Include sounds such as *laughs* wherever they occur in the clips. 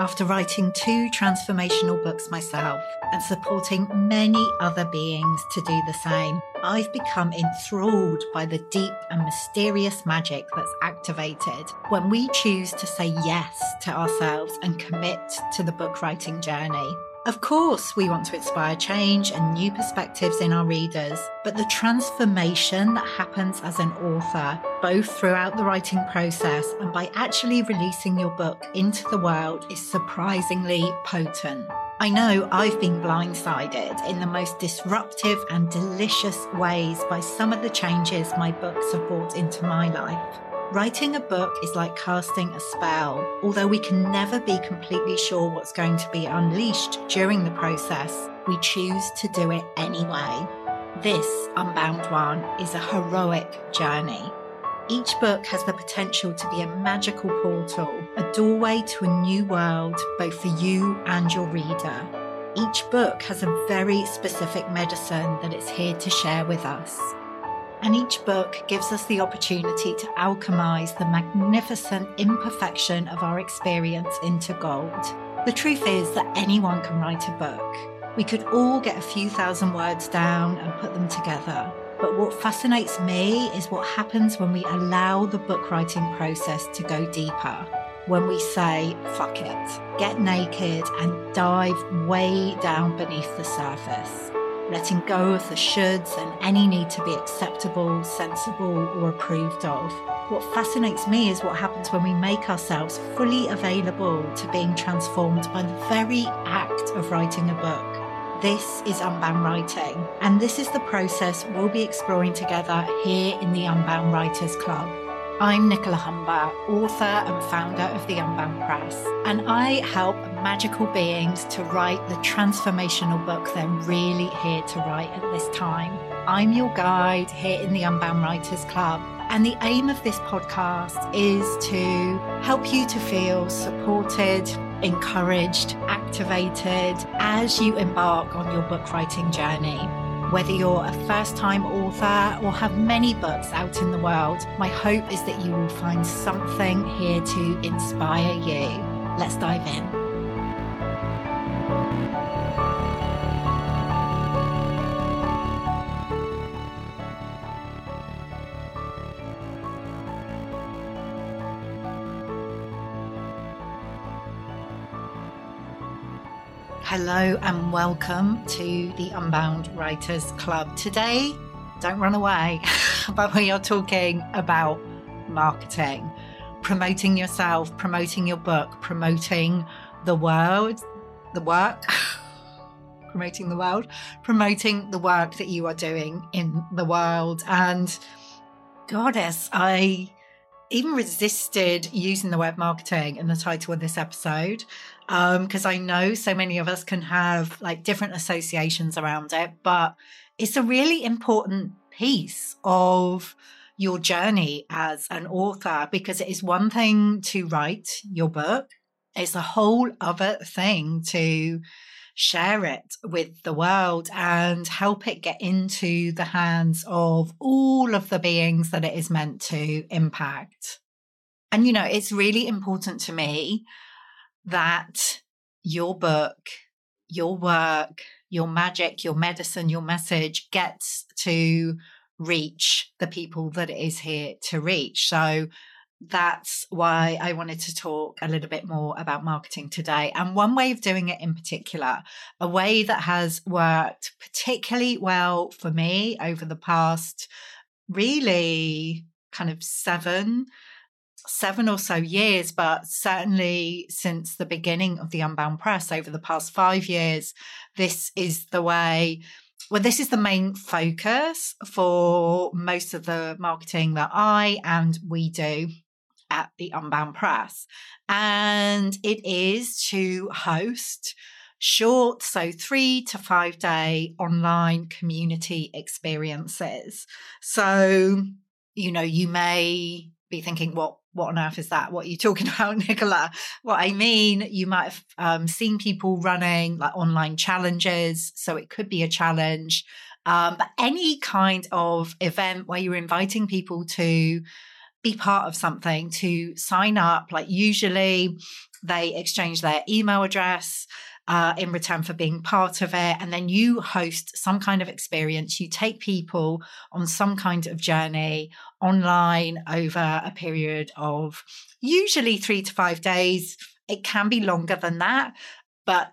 After writing two transformational books myself and supporting many other beings to do the same, I've become enthralled by the deep and mysterious magic that's activated when we choose to say yes to ourselves and commit to the book writing journey. Of course, we want to inspire change and new perspectives in our readers, but the transformation that happens as an author, both throughout the writing process and by actually releasing your book into the world, is surprisingly potent. I know I've been blindsided in the most disruptive and delicious ways by some of the changes my books have brought into my life. Writing a book is like casting a spell. Although we can never be completely sure what's going to be unleashed during the process, we choose to do it anyway. This Unbound One is a heroic journey. Each book has the potential to be a magical portal, a doorway to a new world, both for you and your reader. Each book has a very specific medicine that it's here to share with us and each book gives us the opportunity to alchemize the magnificent imperfection of our experience into gold. The truth is that anyone can write a book. We could all get a few thousand words down and put them together. But what fascinates me is what happens when we allow the book writing process to go deeper. When we say, fuck it, get naked and dive way down beneath the surface letting go of the shoulds and any need to be acceptable, sensible, or approved of. What fascinates me is what happens when we make ourselves fully available to being transformed by the very act of writing a book. This is Unbound Writing, and this is the process we'll be exploring together here in the Unbound Writers Club. I'm Nicola Humber, author and founder of the Unbound Press, and I help magical beings to write the transformational book they're really here to write at this time. I'm your guide here in the Unbound Writers Club, and the aim of this podcast is to help you to feel supported, encouraged, activated as you embark on your book writing journey. Whether you're a first time author or have many books out in the world, my hope is that you will find something here to inspire you. Let's dive in. Hello and welcome to the Unbound Writers Club. Today, don't run away, *laughs* but we are talking about marketing, promoting yourself, promoting your book, promoting the world, the work, *laughs* promoting the world, promoting the work that you are doing in the world. And goddess, I even resisted using the word marketing in the title of this episode because um, I know so many of us can have like different associations around it, but it's a really important piece of your journey as an author because it is one thing to write your book, it's a whole other thing to share it with the world and help it get into the hands of all of the beings that it is meant to impact. And, you know, it's really important to me that your book, your work, your magic, your medicine, your message gets to reach the people that it is here to reach. So that's why I wanted to talk a little bit more about marketing today. And one way of doing it in particular, a way that has worked particularly well for me over the past really kind of seven seven or so years, but certainly since the beginning of the Unbound Press over the past five years, this is the way. Well, this is the main focus for most of the marketing that I and we do at the Unbound Press. And it is to host short, so three to five day online community experiences. So, you know, you may be thinking, what what on earth is that? What are you talking *laughs* about, Nicola? What I mean, you might have um, seen people running like online challenges. So it could be a challenge, um, but any kind of event where you're inviting people to be part of something, to sign up. Like usually they exchange their email address uh, in return for being part of it. And then you host some kind of experience. You take people on some kind of journey online over a period of usually three to five days. It can be longer than that, but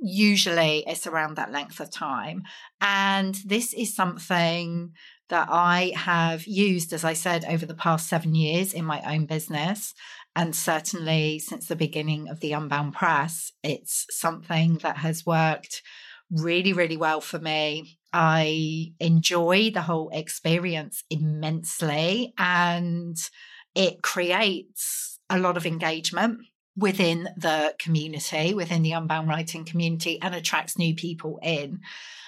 usually it's around that length of time. And this is something that I have used, as I said, over the past seven years in my own business. And certainly since the beginning of the Unbound Press, it's something that has worked really, really well for me. I enjoy the whole experience immensely and it creates a lot of engagement within the community, within the Unbound Writing community, and attracts new people in.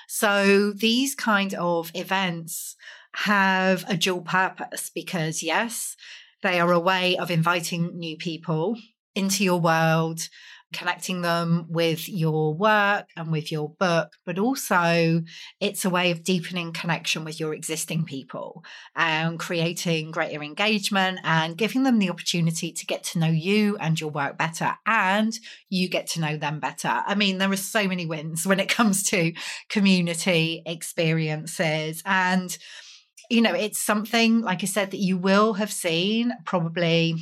So these kind of events have a dual purpose because, yes, they are a way of inviting new people into your world, connecting them with your work and with your book, but also it's a way of deepening connection with your existing people and creating greater engagement and giving them the opportunity to get to know you and your work better and you get to know them better. I mean, there are so many wins when it *laughs* comes to community experiences and you know, it's something, like I said, that you will have seen probably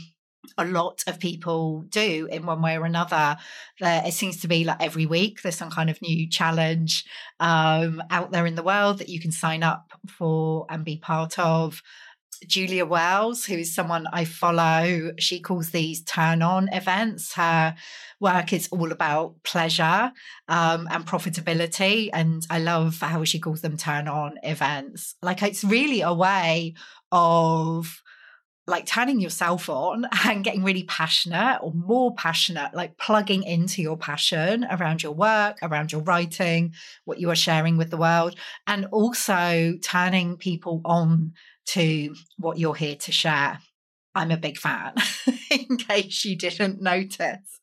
a lot of people do in one way or another. It seems to be like every week there's some kind of new challenge um, out there in the world that you can sign up for and be part of. Julia Wells, who's someone I follow, she calls these turn on events. Her work is all about pleasure um, and profitability. And I love how she calls them turn on events. Like it's really a way of like turning yourself on *laughs* and getting really passionate or more passionate, like plugging into your passion around your work, around your writing, what you are sharing with the world, and also turning people on to what you're here to share. I'm a big fan, *laughs* in case you didn't notice.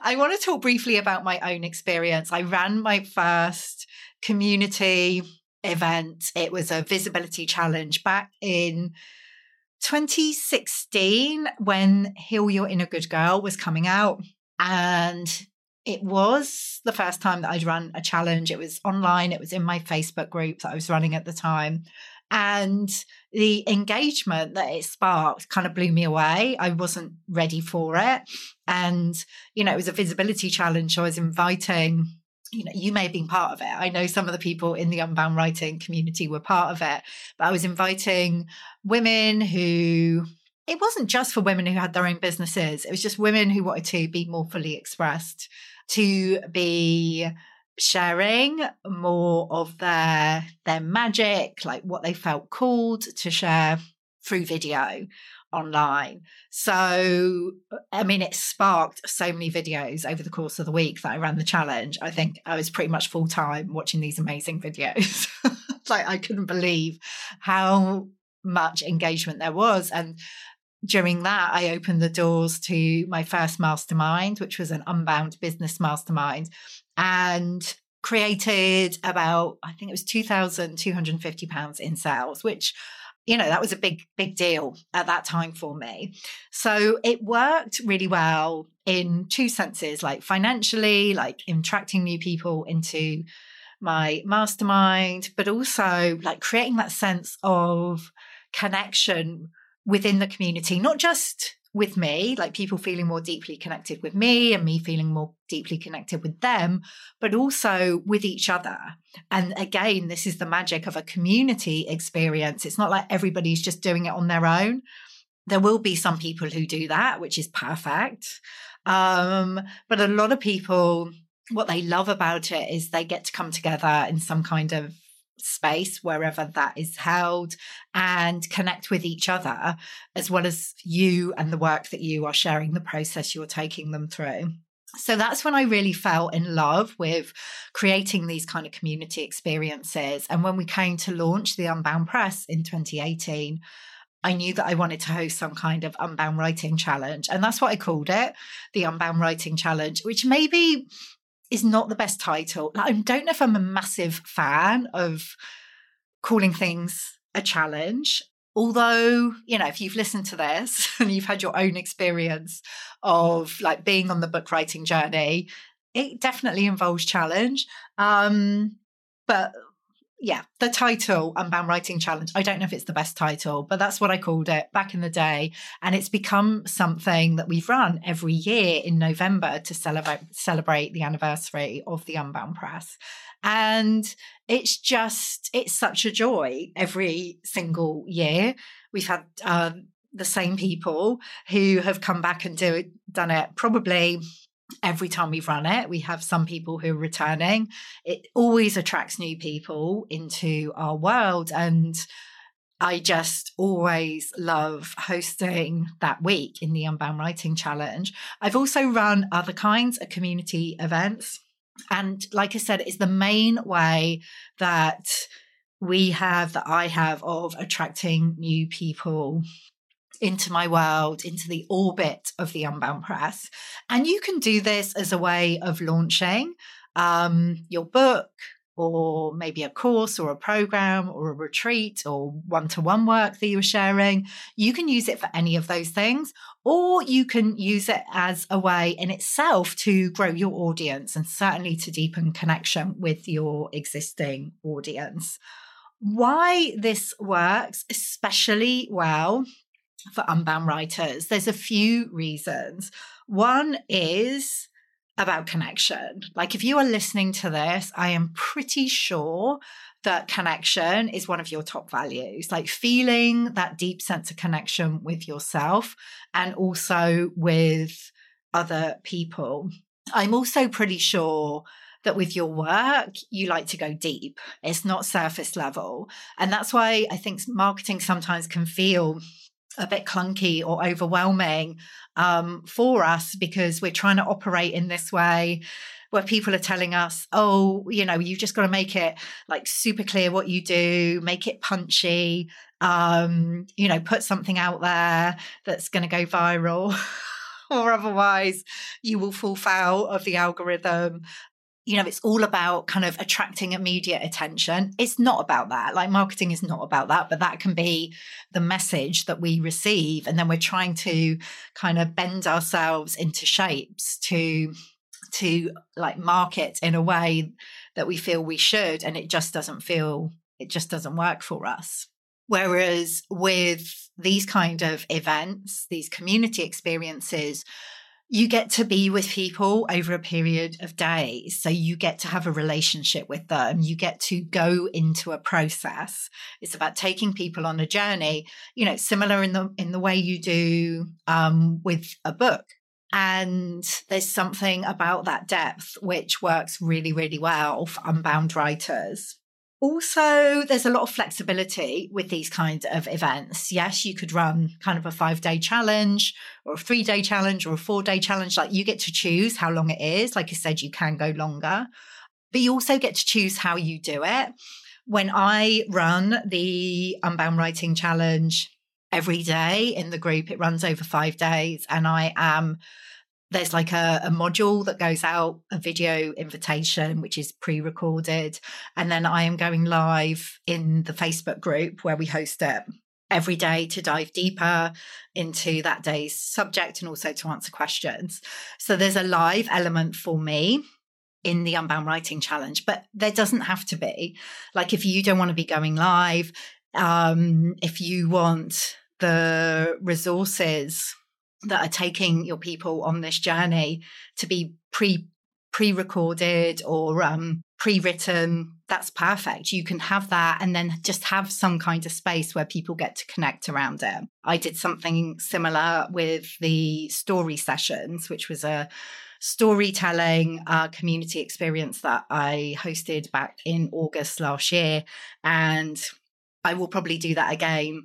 I want to talk briefly about my own experience. I ran my first community event. It was a visibility challenge back in 2016 when Heal Your Inner Good Girl was coming out. And it was the first time that I'd run a challenge. It was online, it was in my Facebook group that I was running at the time. And the engagement that it sparked kind of blew me away. I wasn't ready for it. And, you know, it was a visibility challenge. So I was inviting, you know, you may have been part of it. I know some of the people in the Unbound Writing community were part of it, but I was inviting women who it wasn't just for women who had their own businesses. It was just women who wanted to be more fully expressed, to be sharing more of their their magic like what they felt called to share through video online. So i mean it sparked so many videos over the course of the week that i ran the challenge. I think i was pretty much full time watching these amazing videos. *laughs* Like i couldn't believe how much engagement there was and during that, I opened the doors to my first mastermind, which was an unbound business mastermind and created about, I think it was £2,250 in sales, which you know that was a big big deal at that time for me. So it worked really well in two senses like financially like attracting new people into my mastermind but also like creating that sense of connection within the community not just with me, like people feeling more deeply connected with me and me feeling more deeply connected with them, but also with each other. And again, this is the magic of a community experience. It's not like everybody's just doing it on their own. There will be some people who do that, which is perfect. Um, but a lot of people, what they love about it is they get to come together in some kind of space wherever that is held and connect with each other as well as you and the work that you are sharing the process you're taking them through so that's when I really fell in love with creating these kind of community experiences. And when we came to launch the Unbound Press in 2018, I knew that I wanted to host some kind of Unbound Writing Challenge. And that's what I called it the Unbound Writing Challenge, which maybe is not the best title. Like, I don't know if I'm a massive fan of calling things a challenge. although you know if you've listened to this *laughs* and you've had your own experience of like being on the book writing journey it definitely involves challenge um but yeah, the title Unbound Writing Challenge. I don't know if it's the best title, but that's what I called it back in the day. And it's become something that we've run every year in November to celebrate celebrate the anniversary of the Unbound Press. And it's just, it's such a joy every single year. We've had um, the same people who have come back and do done it probably every time we've run it. We have some people who are returning. It always attracts new people into our world. And I just always love hosting that week in the Unbound Writing Challenge. I've also run other kinds of community events. And like I said, it's the main way that we have, that I have, of attracting new people into my world, into the orbit of the Unbound Press. And you can do this as a way of launching um, your book or maybe a course or a program or a retreat or one to one work that you're sharing. You can use it for any of those things, or you can use it as a way in itself to grow your audience and certainly to deepen connection with your existing audience. Why this works especially well for unbound writers? There's a few reasons. One is about connection. Like, if you are listening to this, I am pretty sure that connection is one of your top values, like feeling that deep sense of connection with yourself and also with other people. I'm also pretty sure that with your work, you like to go deep. It's not surface level. And that's why I think marketing sometimes can feel a bit clunky or overwhelming um, for us because we're trying to operate in this way where people are telling us, oh, you know, you've just got to make it like super clear what you do, make it punchy, um, you know, put something out there that's going to go viral. *laughs* or otherwise you will fall foul of the algorithm you know, it's all about kind of attracting immediate attention. It's not about that. Like marketing is not about that, but that can be the message that we receive. And then we're trying to kind of bend ourselves into shapes to to like market in a way that we feel we should. And it just doesn't feel it just doesn't work for us. Whereas with these kind of events, these community experiences, you get to be with people over a period of days. So you get to have a relationship with them. You get to go into a process. It's about taking people on a journey, you know, similar in the, in the way you do um, with a book. And there's something about that depth which works really, really well for unbound writers. Also, there's a lot of flexibility with these kinds of events. Yes, you could run kind of a five day challenge or a three day challenge or a four day challenge. Like you get to choose how long it is. Like I said, you can go longer, but you also get to choose how you do it. When I run the Unbound Writing Challenge every day in the group, it runs over five days, and I am there's like a, a, module that goes out, a video invitation, which is pre recorded. And then I am going live in the Facebook group where we host it every day to dive deeper into that day's subject and also to answer questions. So there's a live element for me in the Unbound Writing Challenge, but there doesn't have to be. Like if you don't want to be going live, um, if you want the resources that are taking your people on this journey to be pre pre-recorded or um, pre-written that's perfect. You can have that and then just have some kind of space where people get to connect around it. I did something similar with the story sessions which was a storytelling uh, community experience that i hosted back in august last year. And i will probably do that again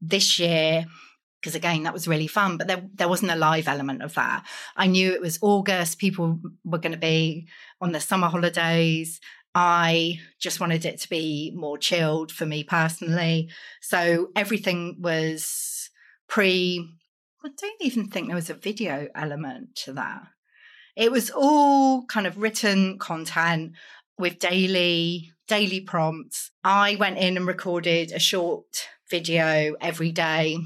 this year because again that was really fun but there there wasn't a live element of that. I knew it was august people were going to be on their summer holidays. I just wanted it to be more chilled for me personally. So everything was pre i don't even think there was a video element to that. It was all kind of written content with daily daily prompts. I went in and recorded a short video every day.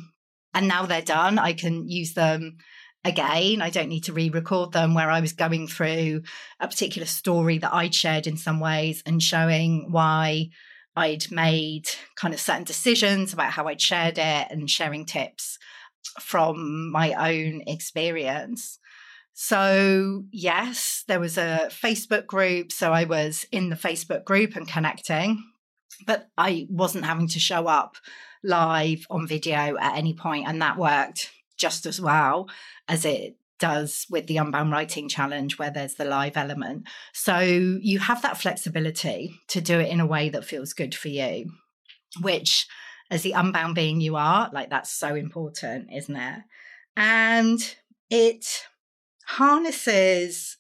And now they're done. I can use them again. I don't need to re record them where I was going through a particular story that I'd shared in some ways and showing why I'd made kind of certain decisions about how I'd shared it and sharing tips from my own experience. So, yes, there was a Facebook group. So I was in the Facebook group and connecting, but I wasn't having to show up live on video at any point, And that worked just as well as it does with the Unbound Writing Challenge, where there's the live element. So you have that flexibility to do it in a way that feels good for you, which, as the unbound being you are, like that's so important, isn't it? And it harnesses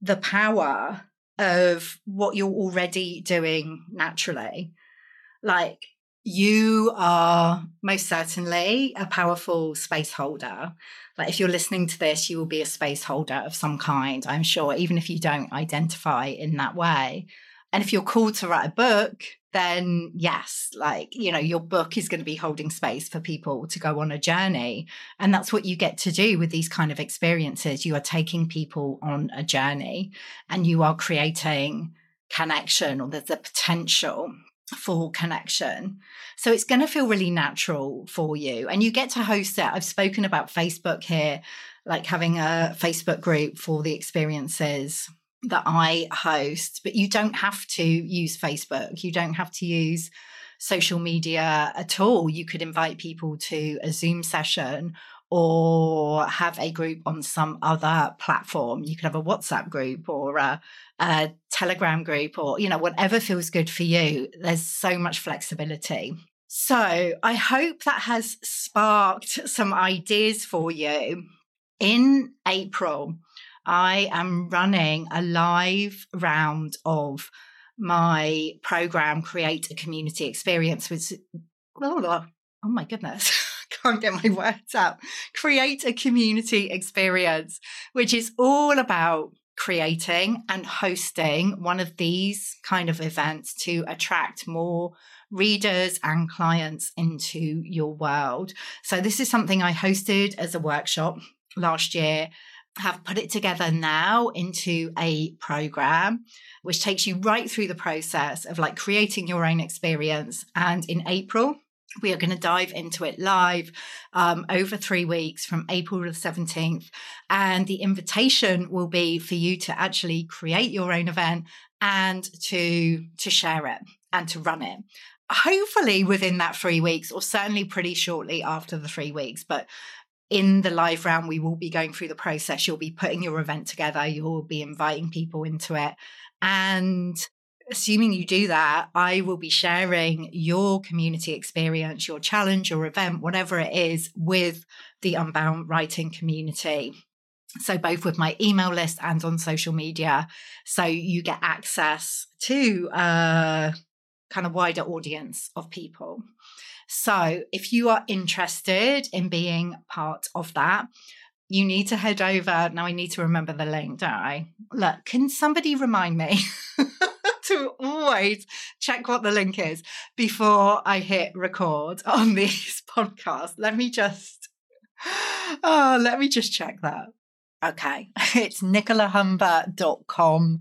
the power of what you're already doing naturally. Like you are most certainly a powerful space holder. Like if you're listening to this, you will be a space holder of some kind, I'm sure, even if you don't identify in that way. And if you're called to write a book, then yes, like, you know, your book is going to be holding space for people to go on a journey. And that's what you get to do with these kind of experiences. You are taking people on a journey and you are creating connection or there's a potential for connection. So it's going to feel really natural for you. And you get to host it. I've spoken about Facebook here, like having a Facebook group for the experiences that I host, but you don't have to use Facebook. You don't have to use social media at all. You could invite people to a Zoom session or have a group on some other platform. You could have a WhatsApp group or a, a, Telegram group or, you know, whatever feels good for you. There's so much flexibility. So I hope that has sparked some ideas for you. In April, I am running a live round of my program, Create a Community Experience, which, oh my goodness. *laughs* can't get my words out. Create a community experience, which is all about creating and hosting one of these kind of events to attract more readers and clients into your world. So, this is something I hosted as a workshop last year. Have put it together now into a program which takes you right through the process of like creating your own experience. And in April, we are going to dive into it live um, over three weeks from April the 17th. And the invitation will be for you to actually create your own event and to, to share it and to run it. Hopefully within that three weeks, or certainly pretty shortly after the three weeks. But in the live round, we will be going through the process. You'll be putting your event together, you'll be inviting people into it. And assuming you do that, I will be sharing your community experience, your challenge, your event, whatever it is, with the Unbound Writing community. So, both with my email list and on social media. So, you get access to a kind of wider audience of people. So, if you are interested in being part of that, you need to head over. Now, I need to remember the link, don't I? Look, can somebody remind me? *laughs* to always check what the link is before I hit record on *laughs* this podcast. Let me just, oh, let me just check that. Okay, *laughs* it's nicolahumber.com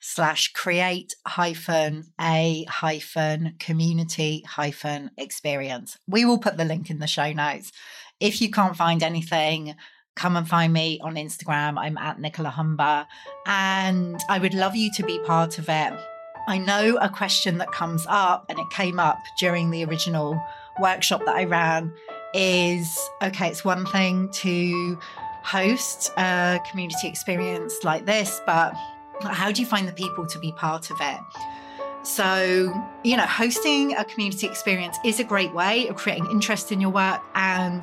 slash create hyphen a hyphen community hyphen experience. We will put the link in the show notes. If you can't find anything, come and find me on Instagram. I'm at Nicola Humber and I would love you to be part of it. I know a question that comes up, and it came up during the original workshop that I ran is okay, it's one thing to host a community experience like this, but how do you find the people to be part of it? So, you know, hosting a community experience is a great way of creating interest in your work and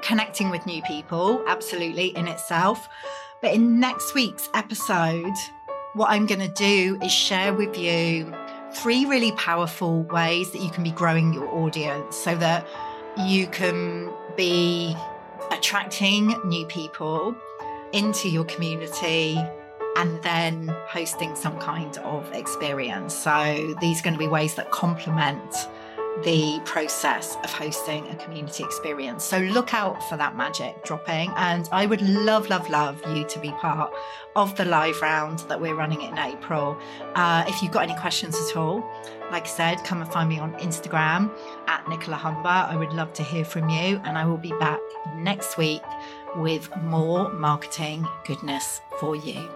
connecting with new people, absolutely, in itself. But in next week's episode, what I'm going to do is share with you three really powerful ways that you can be growing your audience so that you can be attracting new people into your community and then hosting some kind of experience. So these are going to be ways that complement the process of hosting a community experience. So look out for that magic dropping. And I would love, love, love you to be part of the live round that we're running in April. Uh, if you've got any questions at all, like I said, come and find me on Instagram at Nicola Humber. I would love to hear from you. And I will be back next week with more marketing goodness for you.